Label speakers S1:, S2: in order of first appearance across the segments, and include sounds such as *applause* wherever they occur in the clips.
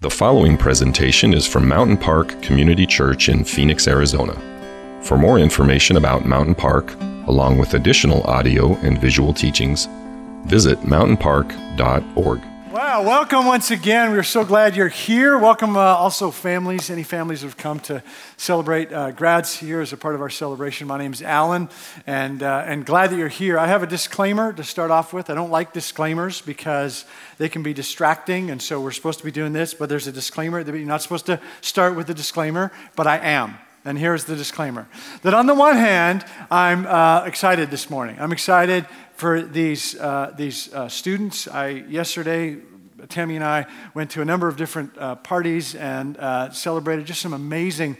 S1: The following presentation is from Mountain Park Community Church in Phoenix, Arizona. For more information about Mountain Park, along with additional audio and visual teachings, visit mountainpark.org.
S2: Welcome once again. We're so glad you're here. Welcome uh, also families, any families who have come to celebrate uh, grads here as a part of our celebration. My name's Alan, and, uh, and glad that you're here. I have a disclaimer to start off with. I don't like disclaimers because they can be distracting, and so we're supposed to be doing this, but there's a disclaimer you're not supposed to start with a disclaimer, but I am. And here's the disclaimer that on the one hand, I'm uh, excited this morning. I'm excited for these, uh, these uh, students. I, yesterday, Tammy and I went to a number of different uh, parties and uh, celebrated just some amazing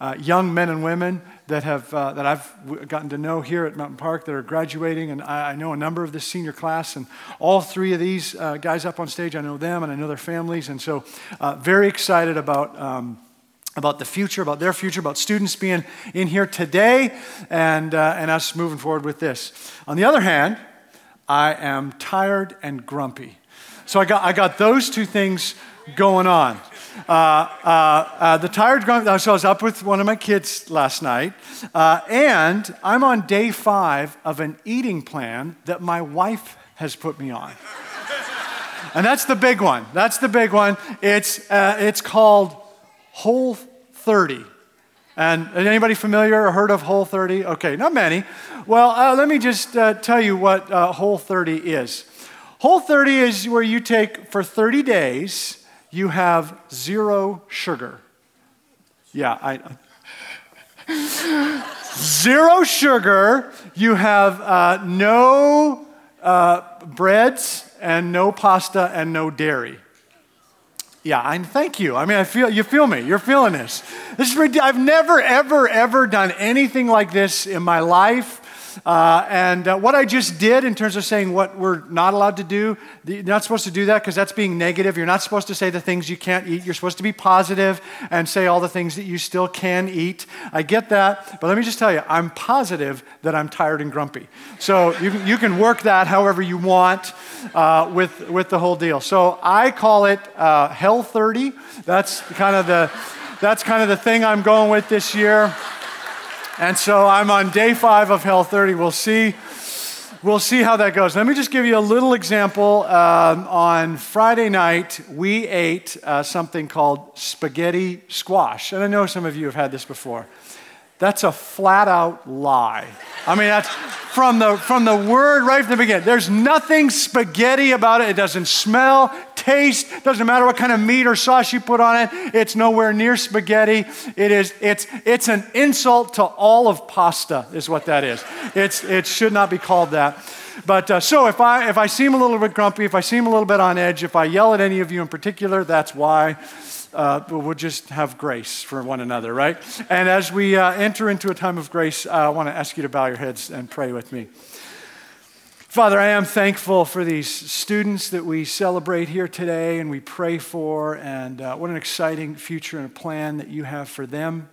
S2: uh, young men and women that, have, uh, that I've gotten to know here at Mountain Park that are graduating. And I, I know a number of this senior class. And all three of these guys up on stage, I know them and I know their families. And so, very excited about. Um, about the future, about their future, about students being in here today, and, uh, and us moving forward with this. On the other hand, I am tired and grumpy. So I got, I got those two things going on. Uh, uh, uh, the tired grumpy, so I was up with one of my kids last night, uh, and I'm on day five of an eating plan that my wife has put me on. and that's the big one. That's the big one. It's, uh, it's called Whole 30. And anybody familiar or heard of Whole 30? Okay, not many. Well, uh, let me just tell you what Whole 30 is. Whole 30 is where you take for 30 days, you have zero sugar. Yeah, I. zero sugar, you have uh, no uh, breads and no pasta and no dairy. Yeah, and thank you. I mean, I feel you feel me. You're feeling this. This is ridiculous. I've never, ever, ever done anything like this in my life. Uh, and uh, what I just did in terms of saying what we're not allowed to do, you're not supposed to do that because that's being negative. You're not supposed to say the things you can't eat. You're supposed to be positive and say all the things that you still can eat. I get that. But let me just tell you, I'm positive that I'm tired and grumpy. So you, you can work that however you want uh, with, with the whole deal. So I call it uh, Hell 30. That's kind of the. That's kind of the thing I'm going with this year. And so I'm on day five of Hell 30. We'll see. We'll see how that goes. Let me just give you a little example. Um, on Friday night, we ate uh, something called spaghetti squash. And I know some of you have had this before. That's a flat out lie. I mean, that's from the, from the word right from the beginning. There's nothing spaghetti about it. It doesn't smell, taste, doesn't matter what kind of meat or sauce you put on it. It's nowhere near spaghetti. It is, it's, it's an insult to all of pasta, is what that is. It's, it should not be called that. But uh, so if I, if I seem a little bit grumpy, if I seem a little bit on edge, if I yell at any of you in particular, that's why uh, we'll just have grace for one another, right? And as we uh, enter into a time of grace, uh, I want to ask you to bow your heads and pray with me. Father, I am thankful for these students that we celebrate here today and we pray for, and uh, what an exciting future and a plan that you have for them.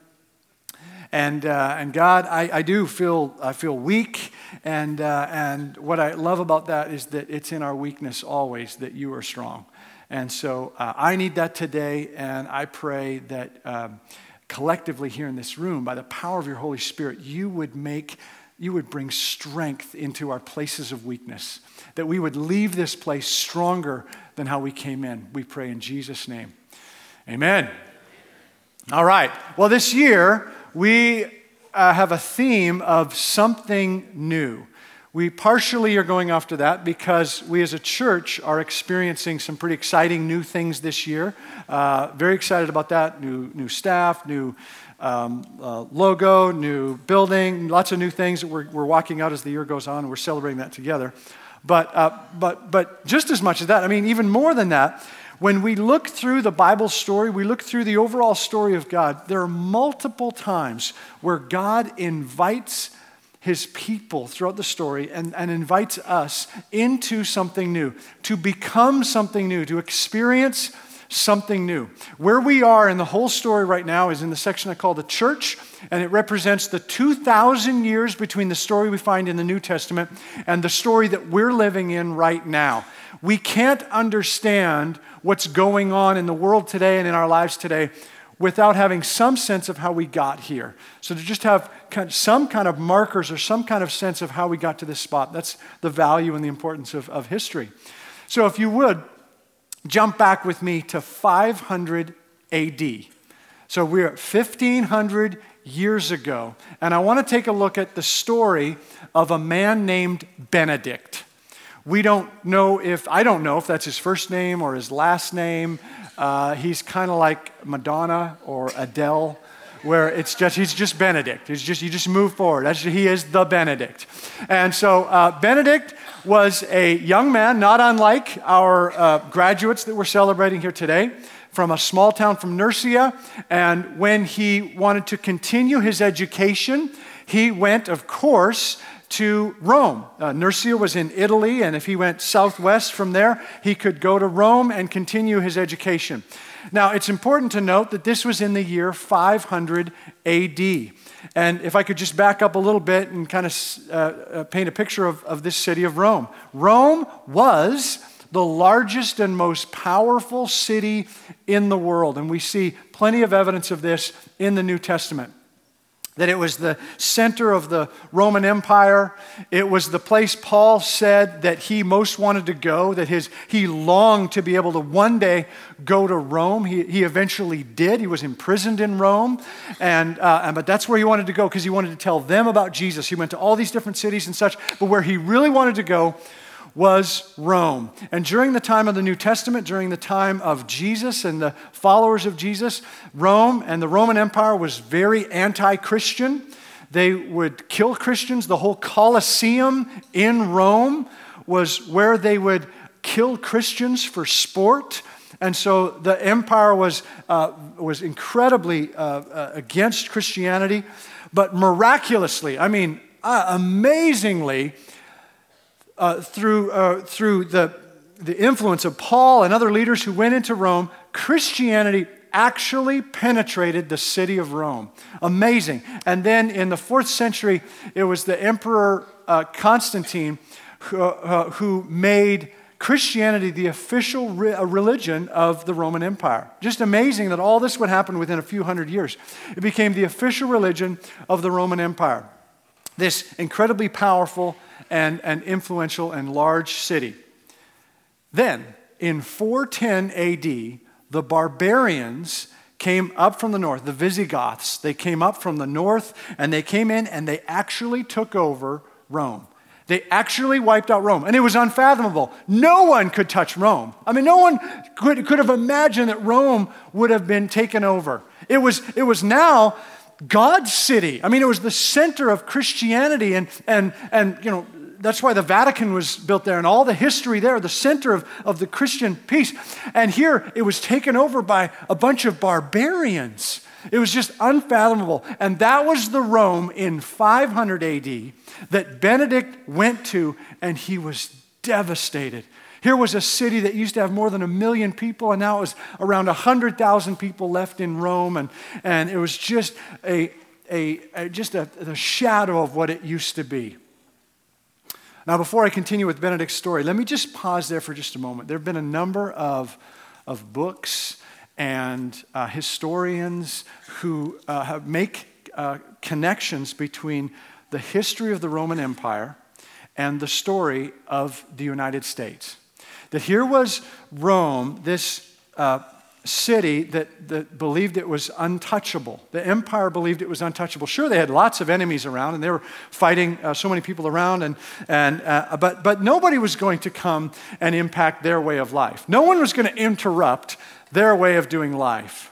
S2: And, uh, and God, I, I do feel, I feel weak. And, uh, and what I love about that is that it's in our weakness always that you are strong. And so uh, I need that today, and I pray that um, collectively here in this room, by the power of your Holy Spirit, you would make, you would bring strength into our places of weakness, that we would leave this place stronger than how we came in. We pray in Jesus' name. Amen. All right. Well, this year, we uh, have a theme of something new. We partially are going after that because we as a church are experiencing some pretty exciting new things this year. Uh, very excited about that. New, new staff, new um, uh, logo, new building, lots of new things that we're, we're walking out as the year goes on, and we're celebrating that together. But, uh, but, but just as much as that, I mean, even more than that, when we look through the Bible story, we look through the overall story of God, there are multiple times where God invites his people throughout the story and, and invites us into something new, to become something new, to experience something new. Where we are in the whole story right now is in the section I call the church, and it represents the 2,000 years between the story we find in the New Testament and the story that we're living in right now. We can't understand what's going on in the world today and in our lives today without having some sense of how we got here. So to just have some kind of markers or some kind of sense of how we got to this spot, that's the value and the importance of, of history. So if you would, jump back with me to 500 AD. So we're at 1500 years ago, and I want to take a look at the story of a man named Benedict. We don't know if, I don't know if that's his first name or his last name. Uh, he's kind of like Madonna or Adele, where it's just, he's just Benedict. He's just, you just move forward. That's, he is the Benedict. And so uh, Benedict was a young man, not unlike our uh, graduates that we're celebrating here today from a small town from Nursia. And when he wanted to continue his education, he went, of course, to Rome. Uh, Nursia was in Italy, and if he went southwest from there, he could go to Rome and continue his education. Now, it's important to note that this was in the year 500 AD. And if I could just back up a little bit and kind of uh, uh, paint a picture of, of this city of Rome. Rome was the largest and most powerful city in the world. And we see plenty of evidence of this in the New Testament that it was the center of the Roman Empire. It was the place Paul said that he most wanted to go, that his, he longed to be able to one day go to Rome. He, he eventually did. He was imprisoned in Rome, and, uh, but that's where he wanted to go because he wanted to tell them about Jesus. He went to all these different cities and such, but where he really wanted to go was Rome. And during the time of the New Testament, during the time of Jesus and the followers of Jesus, Rome and the Roman Empire was very anti Christian. They would kill Christians. The whole Colosseum in Rome was where they would kill Christians for sport. And so the empire was, uh, was incredibly uh, uh, against Christianity. But miraculously, I mean, uh, amazingly, uh, through, uh, through the, the influence of Paul and other leaders who went into Rome, Christianity actually penetrated the city of Rome. Amazing. And then in the fourth century, it was the Emperor uh, Constantine who, uh, who, made Christianity the official re- uh, religion of the Roman Empire. Just amazing that all this would happen within a few hundred years. It became the official religion of the Roman Empire. This incredibly powerful and an influential and large city. Then, in 410 AD, the barbarians came up from the north, the Visigoths. They came up from the north and they came in and they actually took over Rome. They actually wiped out Rome. And it was unfathomable. No one could touch Rome. I mean, no one could, could have imagined that Rome would have been taken over. It was, it was now God's city. I mean, it was the center of Christianity and, and, and you know, that's why the Vatican was built there and all the history there, the center of, of the Christian peace. And here it was taken over by a bunch of barbarians. It was just unfathomable. And that was the Rome in 500 AD that Benedict went to, and he was devastated. Here was a city that used to have more than a million people, and now it was around 100,000 people left in Rome. And, and it was just a, a, a just a, a shadow of what it used to be. Now, before I continue with Benedict's story, let me just pause there for just a moment. There have been a number of, of books and uh, historians who uh, make uh, connections between the history of the Roman Empire and the story of the United States. That here was Rome, this uh, city that, that believed it was untouchable. The empire believed it was untouchable. Sure, they had lots of enemies around and they were fighting uh, so many people around, and, and, uh, but, but nobody was going to come and impact their way of life. No one was going to interrupt their way of doing life.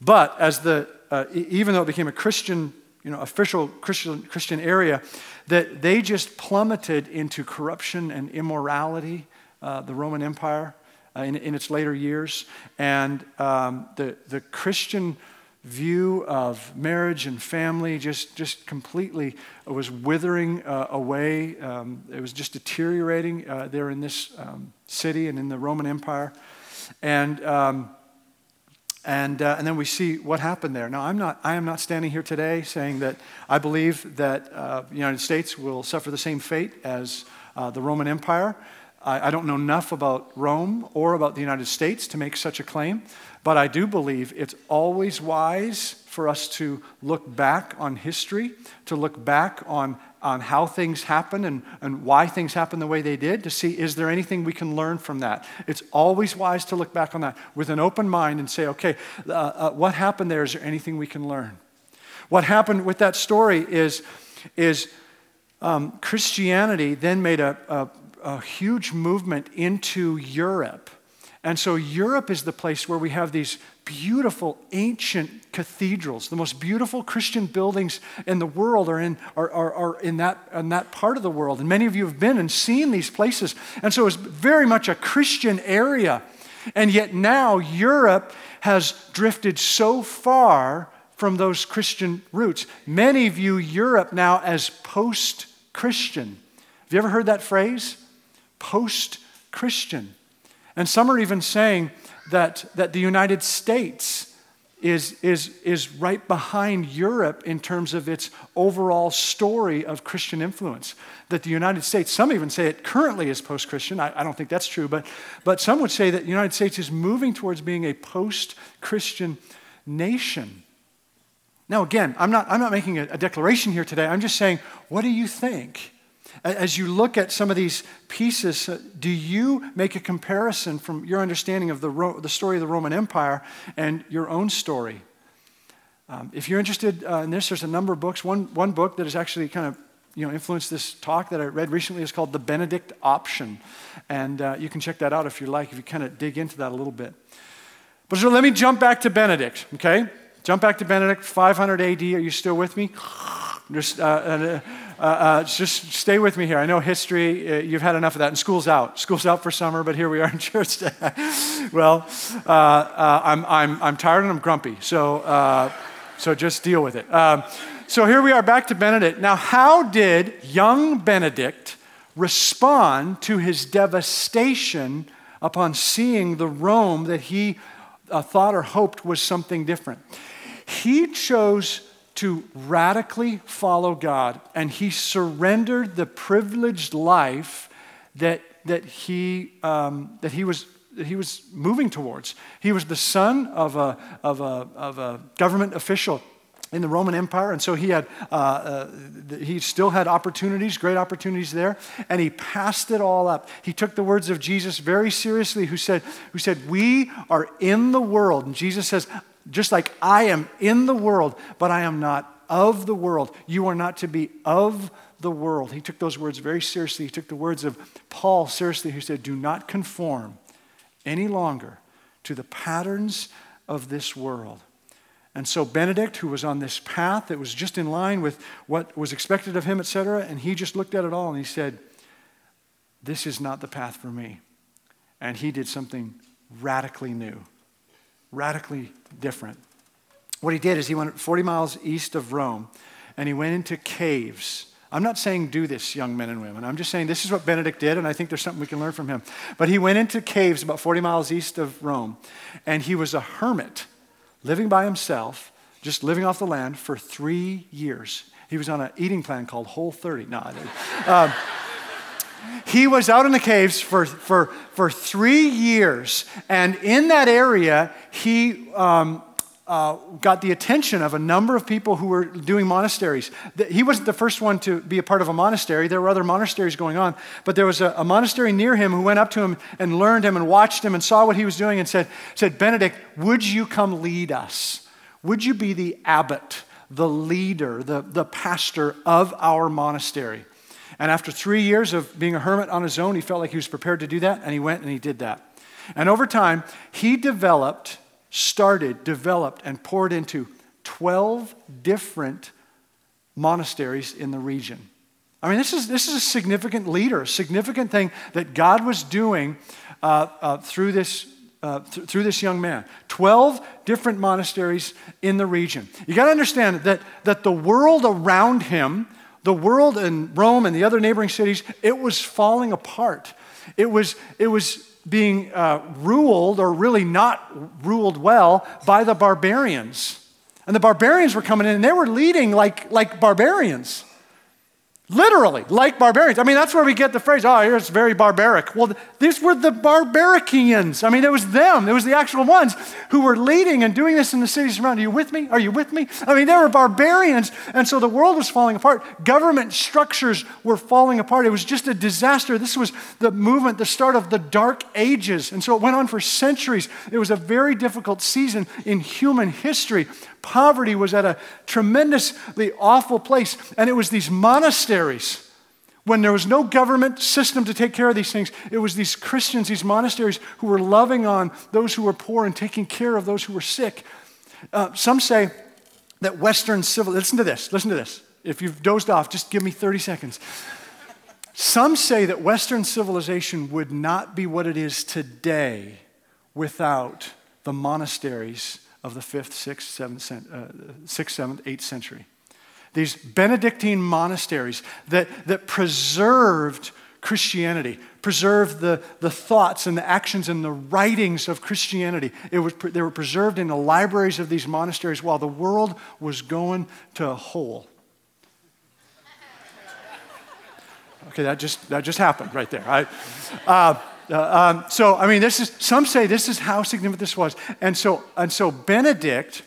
S2: But as the, uh, even though it became a Christian, you know, official Christian, Christian area, that they just plummeted into corruption and immorality, uh, the Roman Empire in, in, its later years. And um, the, the Christian view of marriage and family just, just completely was withering uh, away. Um, it was just deteriorating uh, there in this um, city and in the Roman Empire. And, um, and, uh, and then we see what happened there. Now, I'm not, I am not standing here today saying that I believe that uh, the United States will suffer the same fate as uh, the Roman Empire. I, I don't know enough about Rome or about the United States to make such a claim, but I do believe it's always wise for us to look back on history, to look back on on how things happen and, and why things happen the way they did to see is there anything we can learn from that. It's always wise to look back on that with an open mind and say, okay, uh, uh, what happened there? Is there anything we can learn? What happened with that story is, is um, Christianity then made a, a, a huge movement into Europe. And so Europe is the place where we have these beautiful ancient cathedrals. The most beautiful Christian buildings in the world are in, are, are, are, in, that, in that part of the world. And many of you have been and seen these places. And so it's very much a Christian area. And yet now Europe has drifted so far from those Christian roots. Many view Europe now as post Christian. Have you ever heard that phrase? Post Christian. And some are even saying, that, that the United States is, is, is right behind Europe in terms of its overall story of Christian influence. That the United States, some even say it currently is post Christian. I, I, don't think that's true, but, but some would say that the United States is moving towards being a post Christian nation. Now, again, I'm not, I'm not making a, a declaration here today. I'm just saying, what do you think? As you look at some of these pieces, uh, do you make a comparison from your understanding of the, Ro- the story of the Roman Empire and your own story? Um, if you're interested uh, in this, there's a number of books. One, one book that has actually kind of you know, influenced this talk that I read recently is called The Benedict Option. And uh, you can check that out if you like, if you kind of dig into that a little bit. But so let me jump back to Benedict, okay? Jump back to Benedict, 500 AD. Are you still with me? Just, uh, uh uh, just stay with me here. I know history, uh, you've had enough of that, and school's out. School's out for summer, but here we are in *laughs* church today. *laughs* well, uh, uh, I'm, I'm, I'm tired and I'm grumpy, so, uh, so just deal with it. Um, so here we are back to Benedict. Now, how did young Benedict respond to his devastation upon seeing the Rome that he thought or hoped was something different? He chose to radically follow God, and he surrendered the privileged life that, that, he, um, that, he was, he was moving towards. He was the son of a, of a, of a government official in the Roman Empire, and so he had uh, uh, he still had opportunities, great opportunities there, and he passed it all up. He took the words of Jesus very seriously, who said, "Who said we are in the world," and Jesus says, just like I am in the world, but I am not of the world. You are not to be of the world. He took those words very seriously. He took the words of Paul seriously, who said, Do not conform any longer to the patterns of this world. And so Benedict, who was on this path that was just in line with what was expected of him, etc., and he just looked at it all and he said, This is not the path for me. And he did something radically new radically different. What he did is he went 40 miles east of Rome and he went into caves. I'm not saying do this, young men and women. I'm just saying this is what Benedict did, and I think there's something we can learn from him. But he went into caves about 40 miles east of Rome, and he was a hermit living by himself, just living off the land for three years. He was on an eating plan called Whole 30. No, um, he was out in the caves for, for, for three years, and in that area, he um, uh, got the attention of a number of people who were doing monasteries. He wasn't the first one to be a part of a monastery. There were other monasteries going on, but there was a, a monastery near him who went up to him and learned him and watched him and saw what he was doing and said, said Benedict, would you come lead us? Would you be the abbot, the leader, the, the pastor of our monastery? And after three years of being a hermit on his own, he felt like he was prepared to do that, and he went and he did that. And over time, he developed, started, developed, and poured into 12 different monasteries in the region. I mean, this is, this is a significant leader, a significant thing that God was doing uh, uh, through, this, uh, th- through this young man. 12 different monasteries in the region. You got to understand that, that the world around him the world in Rome and the other neighboring cities, it was falling apart. It was, it was being uh, ruled, or really not ruled well, by the barbarians. And the barbarians were coming in and they were leading like, like barbarians. Literally, like barbarians. I mean, that's where we get the phrase, oh, here it's very barbaric. Well, these were the barbaricians. I mean, it was them, it was the actual ones who were leading and doing this in the cities around. Are you with me? Are you with me? I mean, they were barbarians, and so the world was falling apart. Government structures were falling apart. It was just a disaster. This was the movement, the start of the dark ages. And so it went on for centuries. It was a very difficult season in human history. Poverty was at a tremendously awful place. And it was these monasteries. When there was no government system to take care of these things, it was these Christians, these monasteries, who were loving on those who were poor and taking care of those who were sick. Uh, some say that Western civil, listen to this, listen to this. If you've dozed off, just give me 30 seconds. Some say that Western civilization would not be what it is today without the monasteries of the 5th, 6th, 7th, uh, 6th 7th, 8th century. These Benedictine monasteries that, that preserved Christianity, preserved the, the thoughts and the actions and the writings of Christianity. It was, they were preserved in the libraries of these monasteries while the world was going to a hole. Okay, that just, that just happened right there. I, uh, uh, um, so, I mean, this is, some say this is how significant this was. And so, and so Benedict,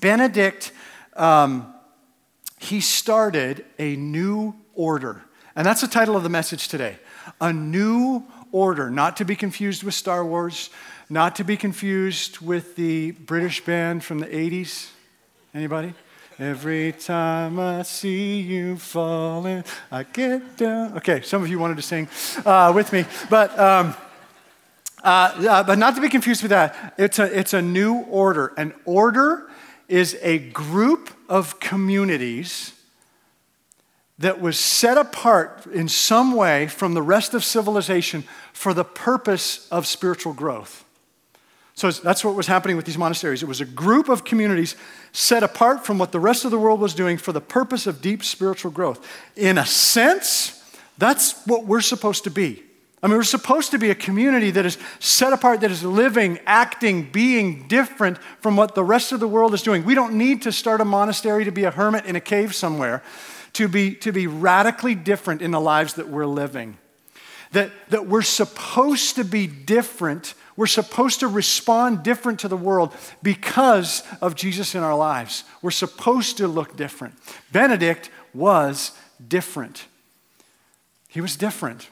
S2: Benedict, um, he started a new order. And that's the title of the message today. A new order, not to be confused with Star Wars, not to be confused with the British band from the 80s. Anybody? Every time I see you falling, I get down. Okay, some of you wanted to sing uh, with me, but. Um, uh, uh, but not to be confused with that, it's a, it's a new order. An order is a group of communities that was set apart in some way from the rest of civilization for the purpose of spiritual growth. So that's what was happening with these monasteries. It was a group of communities set apart from what the rest of the world was doing for the purpose of deep spiritual growth. In a sense, that's what we're supposed to be. I mean, we're supposed to be a community that is set apart, that is living, acting, being different from what the rest of the world is doing. We don't need to start a monastery to be a hermit in a cave somewhere, to be, to be radically different in the lives that we're living. That, that we're supposed to be different we're supposed to respond different to the world because of Jesus in our lives. We're supposed to look different. Benedict was different. He was different.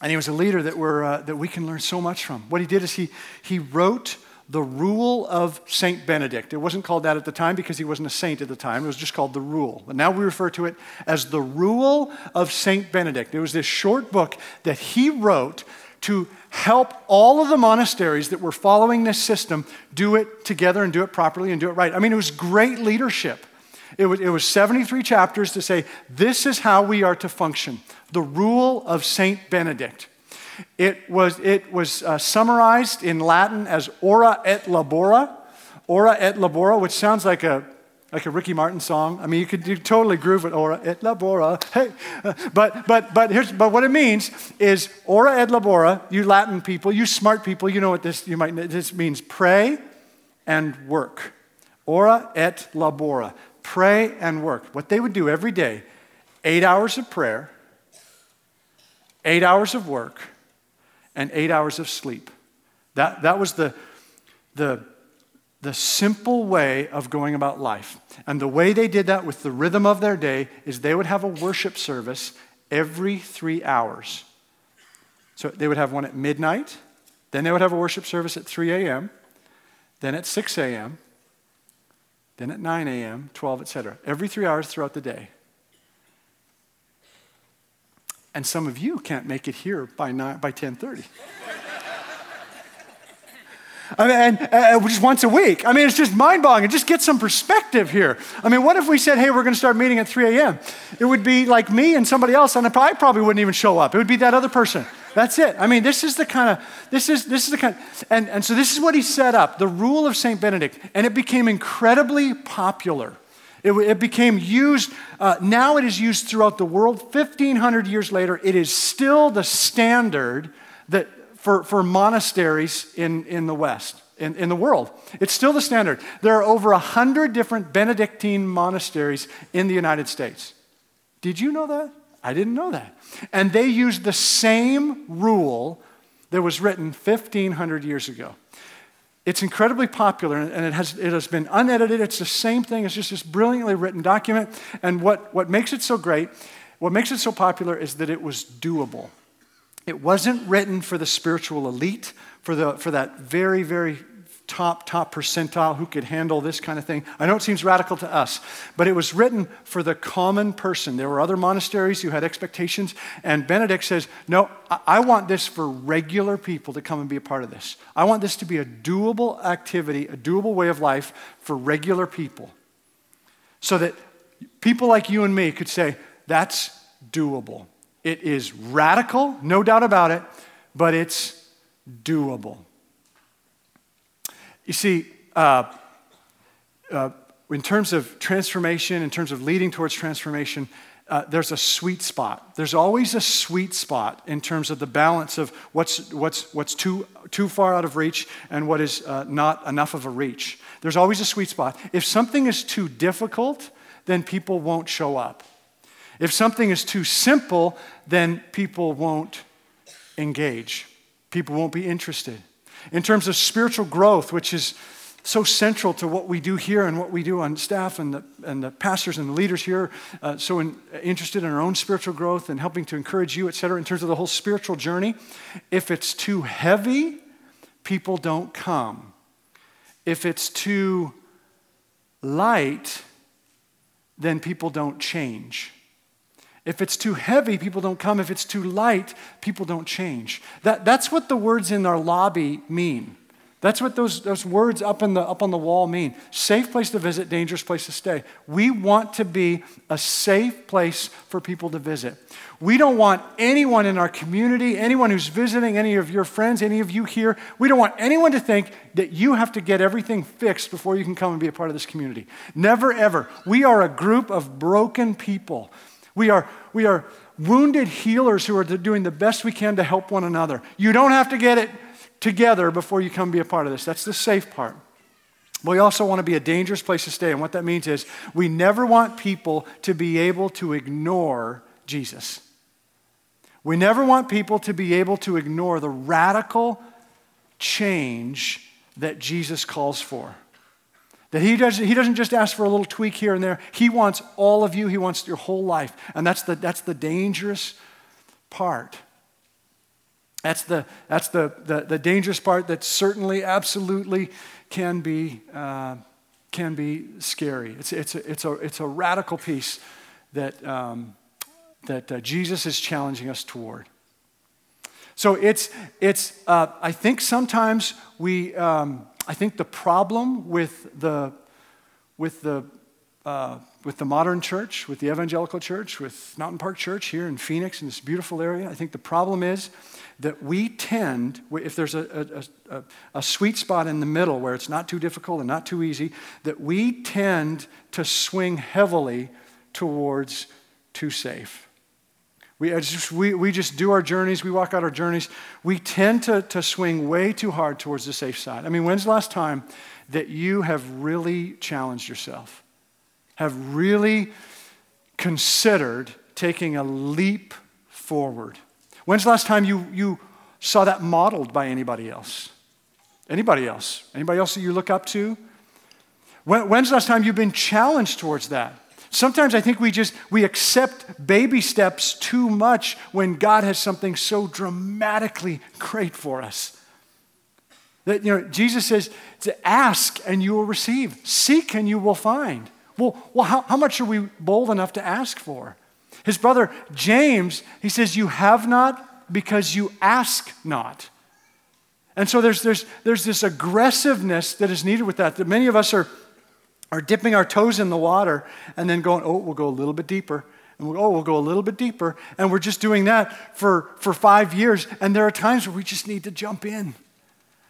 S2: And he was a leader that, we're, uh, that we can learn so much from. What he did is he, he wrote the Rule of Saint Benedict. It wasn't called that at the time because he wasn't a saint at the time. It was just called the Rule. But now we refer to it as the Rule of Saint Benedict. It was this short book that he wrote to help all of the monasteries that were following this system do it together and do it properly and do it right. I mean, it was great leadership. It was, it was 73 chapters to say, this is how we are to function. The rule of Saint Benedict. It was, it was uh, summarized in Latin as ora et labora. Ora et labora, which sounds like a like a Ricky Martin song. I mean, you could you totally groove it, ora et labora, hey. Uh, but, but, but, here's, but what it means is ora et labora, you Latin people, you smart people, you know what this, you might, this means pray and work. Ora et labora, pray and work. What they would do every day, eight hours of prayer, eight hours of work, and eight hours of sleep. That, that was the, the the simple way of going about life. And the way they did that with the rhythm of their day is they would have a worship service every three hours. So they would have one at midnight, then they would have a worship service at 3 a.m., then at 6 a.m., then at 9 a.m., 12, etc. Every three hours throughout the day. And some of you can't make it here by, 9, by 1030. I mean, and uh, just once a week. I mean, it's just mind boggling. Just get some perspective here. I mean, what if we said, hey, we're going to start meeting at 3 a.m.? It would be like me and somebody else, and I probably wouldn't even show up. It would be that other person. That's it. I mean, this is the kind of, this is, this is the kind, and, and so this is what he set up, the rule of St. Benedict, and it became incredibly popular. It, it became used, uh, now it is used throughout the world. 1,500 years later, it is still the standard that for, for monasteries in, in the West, in, in the world. It's still the standard. There are over 100 different Benedictine monasteries in the United States. Did you know that? I didn't know that. And they use the same rule that was written 1,500 years ago. It's incredibly popular and it has, it has been unedited. It's the same thing. It's just this brilliantly written document. And what, what makes it so great, what makes it so popular is that it was doable. It wasn't written for the spiritual elite, for, the, for that very, very top, top percentile who could handle this kind of thing. I know it seems radical to us, but it was written for the common person. There were other monasteries who had expectations, and Benedict says, No, I want this for regular people to come and be a part of this. I want this to be a doable activity, a doable way of life for regular people. So that people like you and me could say, That's doable. It is radical, no doubt about it, but it's doable. You see, uh, uh, in terms of transformation, in terms of leading towards transformation, uh, there's a sweet spot. There's always a sweet spot in terms of the balance of what's, what's, what's too, too far out of reach and what is uh, not enough of a reach. There's always a sweet spot. If something is too difficult, then people won't show up. If something is too simple, then people won't engage. People won't be interested in terms of spiritual growth, which is so central to what we do here and what we do on staff and the, and the pastors and the leaders here, uh, so in, interested in our own spiritual growth and helping to encourage you, et cetera, in terms of the whole spiritual journey. If it's too heavy, people don't come. If it's too light, then people don't change. If it's too heavy, people don't come. If it's too light, people don't change. That, that's what the words in our lobby mean. That's what those, those words up, in the, up on the wall mean. Safe place to visit, dangerous place to stay. We want to be a safe place for people to visit. We don't want anyone in our community, anyone who's visiting, any of your friends, any of you here, we don't want anyone to think that you have to get everything fixed before you can come and be a part of this community. Never, ever. We are a group of broken people we are, we are wounded healers who are doing the best we can to help one another. You don't have to get it together before you come be a part of this. That's the safe part. But We also want to be a dangerous place to stay. And what that means is we never want people to be able to ignore Jesus. We never want people to be able to ignore the radical change that Jesus calls for. That he, does, he doesn't just ask for a little tweak here and there. He wants all of you, he wants your whole life. And that's the, that's the dangerous part. That's, the, that's the, the, the dangerous part that certainly, absolutely can be, uh, can be scary. It's, it's, a, it's, a, it's a radical piece that, um, that uh, Jesus is challenging us toward. So it's, it's uh, I think sometimes we, um, I think the problem with the, with the, uh, with the modern church, with the evangelical church, with Mountain Park Church here in Phoenix, in this beautiful area, I think the problem is that we tend, if there's a, a, a, a sweet spot in the middle where it's not too difficult and not too easy, that we tend to swing heavily towards too safe. We just, we, we just do our journeys, we walk out our journeys. We tend to, to swing way too hard towards the safe side. I mean, when's the last time that you have really challenged yourself? Have really considered taking a leap forward? When's the last time you, you saw that modeled by anybody else? Anybody else? Anybody else that you look up to? When, when's the last time you've been challenged towards that? Sometimes I think we just we accept baby steps too much when God has something so dramatically great for us. That you know, Jesus says to ask and you will receive, seek and you will find. Well, well how, how much are we bold enough to ask for? His brother James, he says, You have not because you ask not. And so there's, there's, there's this aggressiveness that is needed with that, that many of us are are dipping our toes in the water and then going, oh, we'll go a little bit deeper. And we'll, oh, we'll go a little bit deeper. And we're just doing that for, for five years. And there are times where we just need to jump in.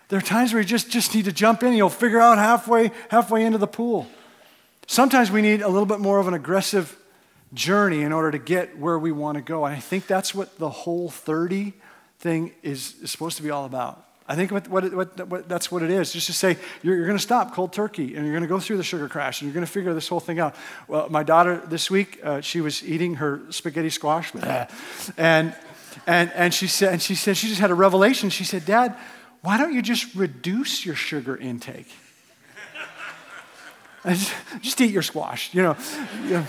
S2: There are times where you just, just need to jump in. You'll figure out halfway, halfway into the pool. Sometimes we need a little bit more of an aggressive journey in order to get where we want to go. And I think that's what the whole 30 thing is, is supposed to be all about. I think what, what, what, what, that's what it is. Just to say, you're, you're going to stop cold turkey and you're going to go through the sugar crash and you're going to figure this whole thing out. Well, my daughter this week, uh, she was eating her spaghetti squash. and, and, and, she said, and she said, she just had a revelation. She said, Dad, why don't you just reduce your sugar intake? *laughs* just, just eat your squash, you know. You *laughs* know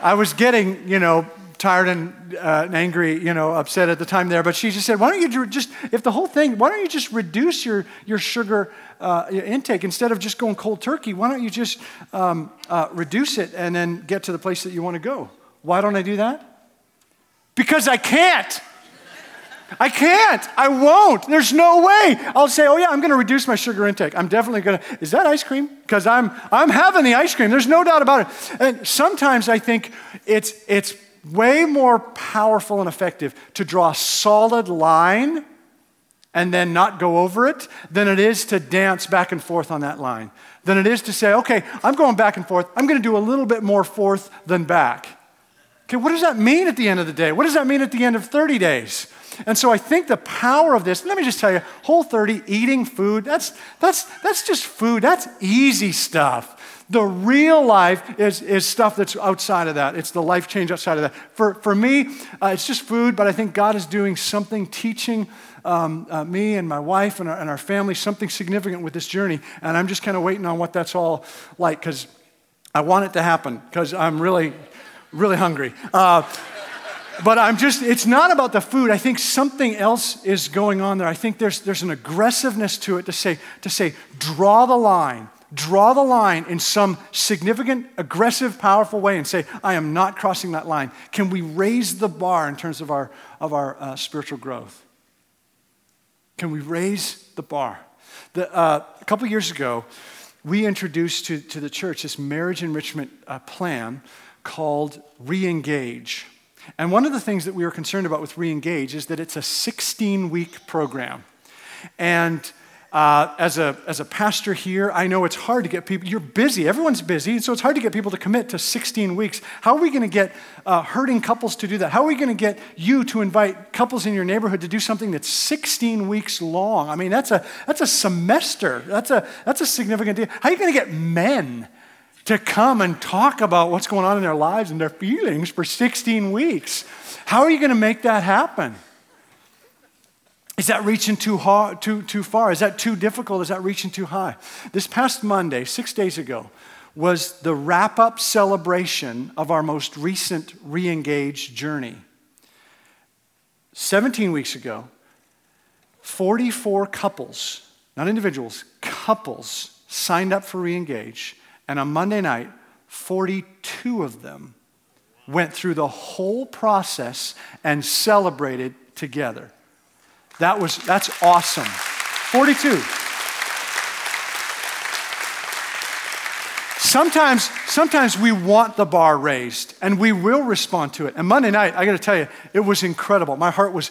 S2: I was getting, you know, tired and, uh, and, angry, you know, upset at the time there. But she just said, why don't you just, if the whole thing, why don't you just reduce your, your sugar uh, intake instead of just going cold turkey? Why don't you just um, uh, reduce it and then get to the place that you want to go? Why don't I do that? Because I can't. I can't. I won't. There's no way. I'll say, oh yeah, I'm going to reduce my sugar intake. I'm definitely going to. Is that ice cream? Because I'm I'm having the ice cream. There's no doubt about it. And sometimes I think it's it's way more powerful and effective to draw a solid line and then not go over it than it is to dance back and forth on that line. Than it is to say, okay, I'm going back and forth. I'm going to do a little bit more forth than back. Okay, what does that mean at the end of the day? What does that mean at the end of 30 days? And so I think the power of this, let me just tell you, whole 30, eating food, that's, that's, that's just food. That's easy stuff. The real life is, is stuff that's outside of that. It's the life change outside of that. For, for me, uh, it's just food, but I think God is doing something, teaching um, uh, me and my wife and our, and our family something significant with this journey. And I'm just kind of waiting on what that's all like because I want it to happen because I'm really, really hungry. Uh, but I'm just, it's not about the food. I think something else is going on there. I think there's, there's an aggressiveness to it to say, to say, draw the line draw the line in some significant, aggressive, powerful way and say, I am not crossing that line? Can we raise the bar in terms of our, of our uh, spiritual growth? Can we raise the bar? The, uh, a couple years ago, we introduced to, to the church this marriage enrichment uh, plan called Reengage. And one of the things that we were concerned about with Reengage is that it's a 16 week program. And uh, as, a, as a pastor here, I know it's hard to get people, you're busy, everyone's busy, so it's hard to get people to commit to 16 weeks. How are we going to get uh, hurting couples to do that? How are we going to get you to invite couples in your neighborhood to do something that's 16 weeks long? I mean, that's a, that's a semester, that's a, that's a significant deal. How are you going to get men to come and talk about what's going on in their lives and their feelings for 16 weeks? How are you going to make that happen? Is that reaching too, too, too far? Is that too difficult? Is that reaching too high? This past Monday, six days ago, was the wrap up celebration of our most recent re engaged journey. 17 weeks ago, 44 couples, not individuals, couples signed up for re engage. And on Monday night, 42 of them went through the whole process and celebrated together. That was, that's awesome. 42. Sometimes, sometimes we want the bar raised and we will respond to it. And Monday night, I got to tell you, it was incredible. My heart was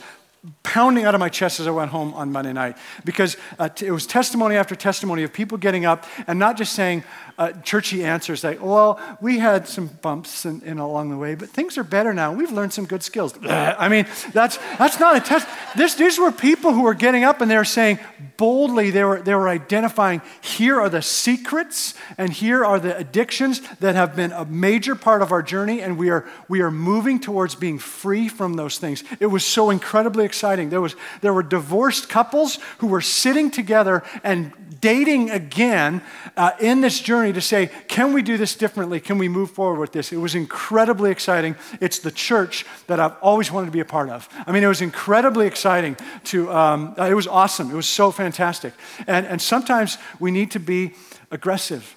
S2: pounding out of my chest as I went home on Monday night because uh, t- it was testimony after testimony of people getting up and not just saying uh, churchy answers like, well, we had some bumps in, in, along the way, but things are better now. We've learned some good skills. I mean, that's, that's not a test. This, these were people who were getting up and they were saying boldly, they were, they were identifying here are the secrets and here are the addictions that have been a major part of our journey, and we are, we are moving towards being free from those things. It was so incredibly exciting. There, was, there were divorced couples who were sitting together and dating again uh, in this journey to say, can we do this differently? Can we move forward with this? It was incredibly exciting. It's the church that I've always wanted to be a part of. I mean, it was incredibly exciting to, um, it was awesome. It was so fantastic. And, and sometimes we need to be aggressive.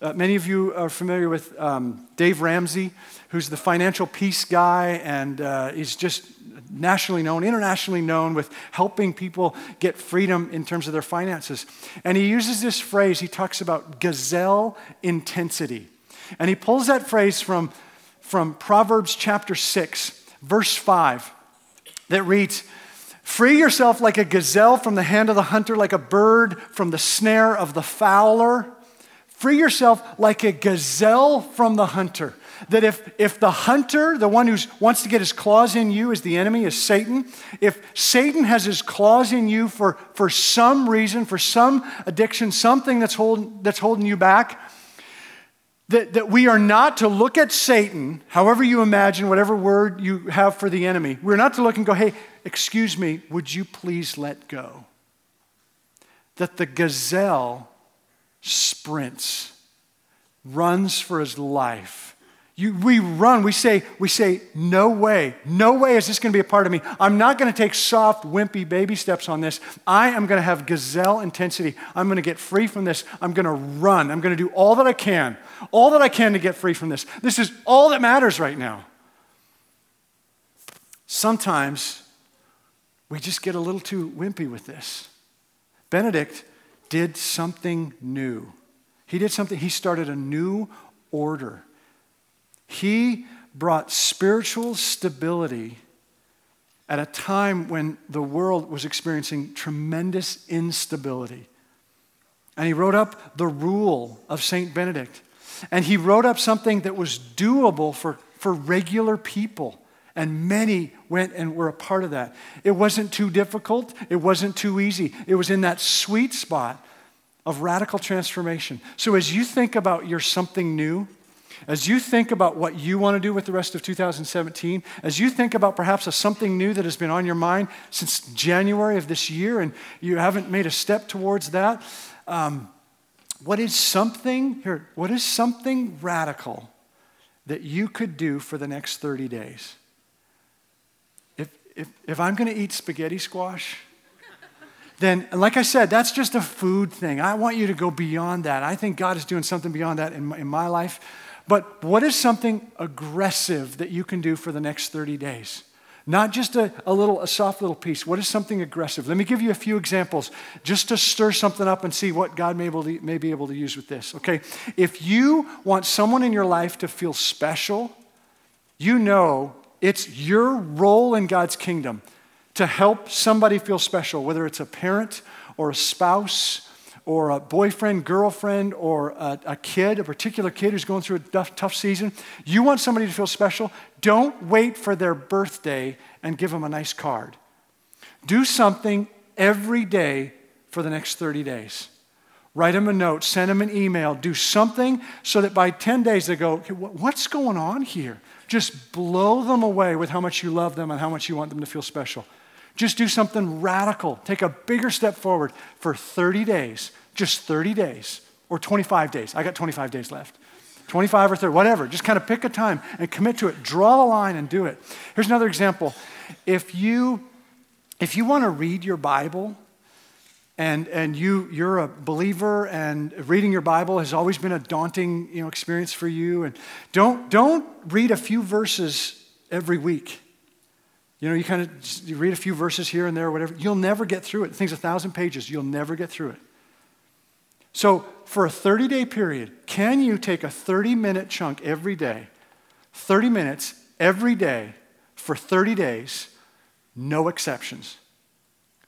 S2: Uh, many of you are familiar with um, Dave Ramsey, who's the financial peace guy, and uh, he's just nationally known, internationally known with helping people get freedom in terms of their finances. And he uses this phrase, he talks about gazelle intensity. And he pulls that phrase from, from Proverbs chapter 6, verse 5, that reads, Free yourself like a gazelle from the hand of the hunter, like a bird from the snare of the fowler. Free yourself like a gazelle from the hunter. That if, if the hunter, the one who wants to get his claws in you, is the enemy, is Satan, if Satan has his claws in you for, for some reason, for some addiction, something that's, hold, that's holding you back, that, that we are not to look at Satan, however you imagine, whatever word you have for the enemy, we're not to look and go, hey, excuse me, would you please let go? That the gazelle sprints, runs for his life you, we run, we say, we say, no way, no way is this going to be a part of me. I'm not going to take soft, wimpy baby steps on this. I am going to have gazelle intensity. I'm going to get free from this. I'm going to run. I'm going to do all that I can, all that I can to get free from this. This is all that matters right now. Sometimes we just get a little too wimpy with this. Benedict did something new. He did something, he started a new order. He brought spiritual stability at a time when the world was experiencing tremendous instability. And he wrote up the rule of St. Benedict. And he wrote up something that was doable for, for regular people. And many went and were a part of that. It wasn't too difficult, it wasn't too easy. It was in that sweet spot of radical transformation. So as you think about your something new, as you think about what you want to do with the rest of 2017, as you think about perhaps a something new that has been on your mind since January of this year and you haven't made a step towards that, um, what is something, here, what is something radical that you could do for the next 30 days? If, if, if I'm going to eat spaghetti squash, then, like I said, that's just a food thing. I want you to go beyond that. I think God is doing something beyond that in my, in my life. But what is something aggressive that you can do for the next 30 days? Not just a, a little, a soft little piece. What is something aggressive? Let me give you a few examples just to stir something up and see what God may, able to, may be able to use with this. Okay? If you want someone in your life to feel special, you know it's your role in God's kingdom to help somebody feel special, whether it's a parent or a spouse or a boyfriend, girlfriend, or a, a, kid, a particular kid who's going through a tough, tough season, you want somebody to feel special, don't wait for their birthday and give them a nice card. Do something every day for the next 30 days. Write them a note, send them an email, do something so that by 10 days they go, okay, What's going on here? Just blow them away with how much you love them and how much you want them to feel special. Just do something radical. Take a bigger step forward for 30 days, just 30 days, or 25 days. I got 25 days left. 25 or 30, whatever. Just kind of pick a time and commit to it. Draw a line and do it. Here's another example. If you if you want to read your Bible and, and you, you're a believer and reading your Bible has always been a daunting you know, experience for you, and don't, don't read a few verses every week. You know, you kind of you read a few verses here and there whatever. You'll never get through it. The thing's a thousand pages. You'll never get through it. So, for a 30 day period, can you take a 30 minute chunk every day, 30 minutes every day for 30 days, no exceptions?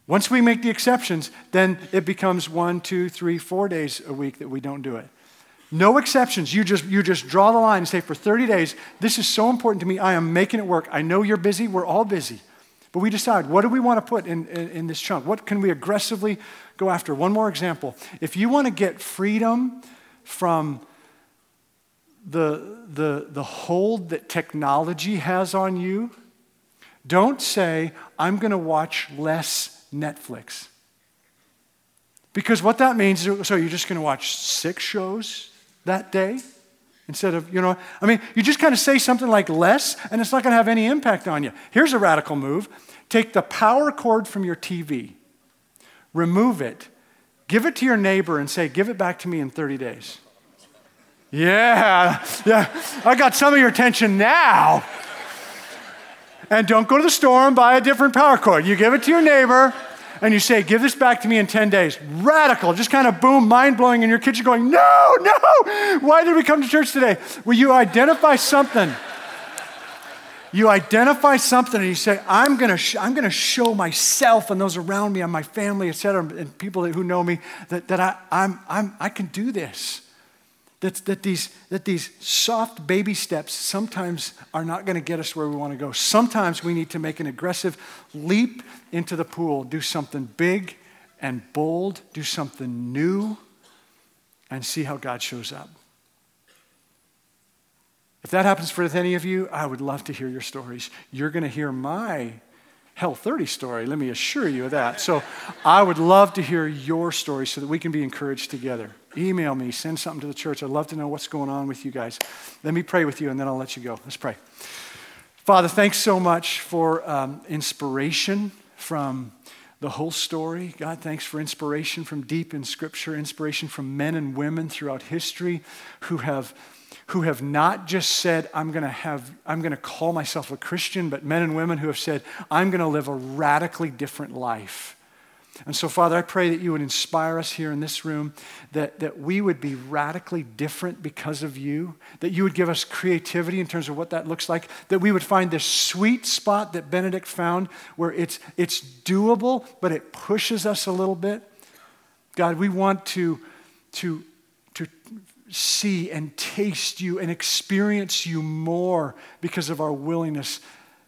S2: Once we make the exceptions, then it becomes one, two, three, four days a week that we don't do it. No exceptions. You just, you just draw the line and say, for 30 days, this is so important to me. I am making it work. I know you're busy. We're all busy. But we decide, what do we want to put in, in, in this chunk? What can we aggressively go after? One more example. If you want to get freedom from the, the, the hold that technology has on you, don't say, I'm going to watch less Netflix. Because what that means is, so you're just going to watch six shows that day instead of, you know, I mean, you just kind of say something like less and it's not going to have any impact on you. Here's a radical move take the power cord from your TV, remove it, give it to your neighbor, and say, give it back to me in 30 days. Yeah, yeah, I got some of your attention now. And don't go to the store and buy a different power cord. You give it to your neighbor and you say, Give this back to me in 10 days. Radical, just kind of boom, mind blowing, and your are going, No, no, why did we come to church today? Well, you identify something. You identify something and you say, I'm gonna, sh- I'm gonna show myself and those around me and my family, et cetera, and people who know me that, that I, I'm, I'm, I can do this that, that, these, that these soft baby steps sometimes are not going to get us where we want to go. Sometimes we need to make an aggressive leap into the pool, do something big and bold, do something new, and see how God shows up. If that happens for any of you, I would love to hear your stories. You're going to hear my Whole30 story, let me assure you of that. So I would love to hear your story so that we can be encouraged together. Email me, send something to the church. I'd love to know what's going on with you guys. Let me pray with you and then I'll let you go. Let's pray. Father, thanks so much for um, inspiration from the whole story. God, thanks for inspiration from deep in Scripture, inspiration from men and women throughout history who have who have not just said, I'm going to have, I'm going to call myself a Christian, but men and women who have said, I'm going to live a radically different life. And so, Father, I pray that you would inspire us here in this room, that, that we would be radically different because of you, that you would give us creativity in terms of what that looks like, that we would find this sweet spot that Benedict found where it's, it's doable, but it pushes us a little bit. God, we want to, to, to see and taste you and experience you more because of our willingness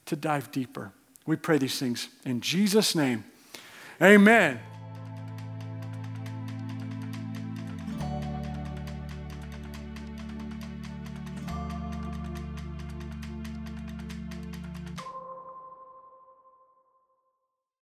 S2: to dive deeper. We pray these things in Jesus' name. Amen.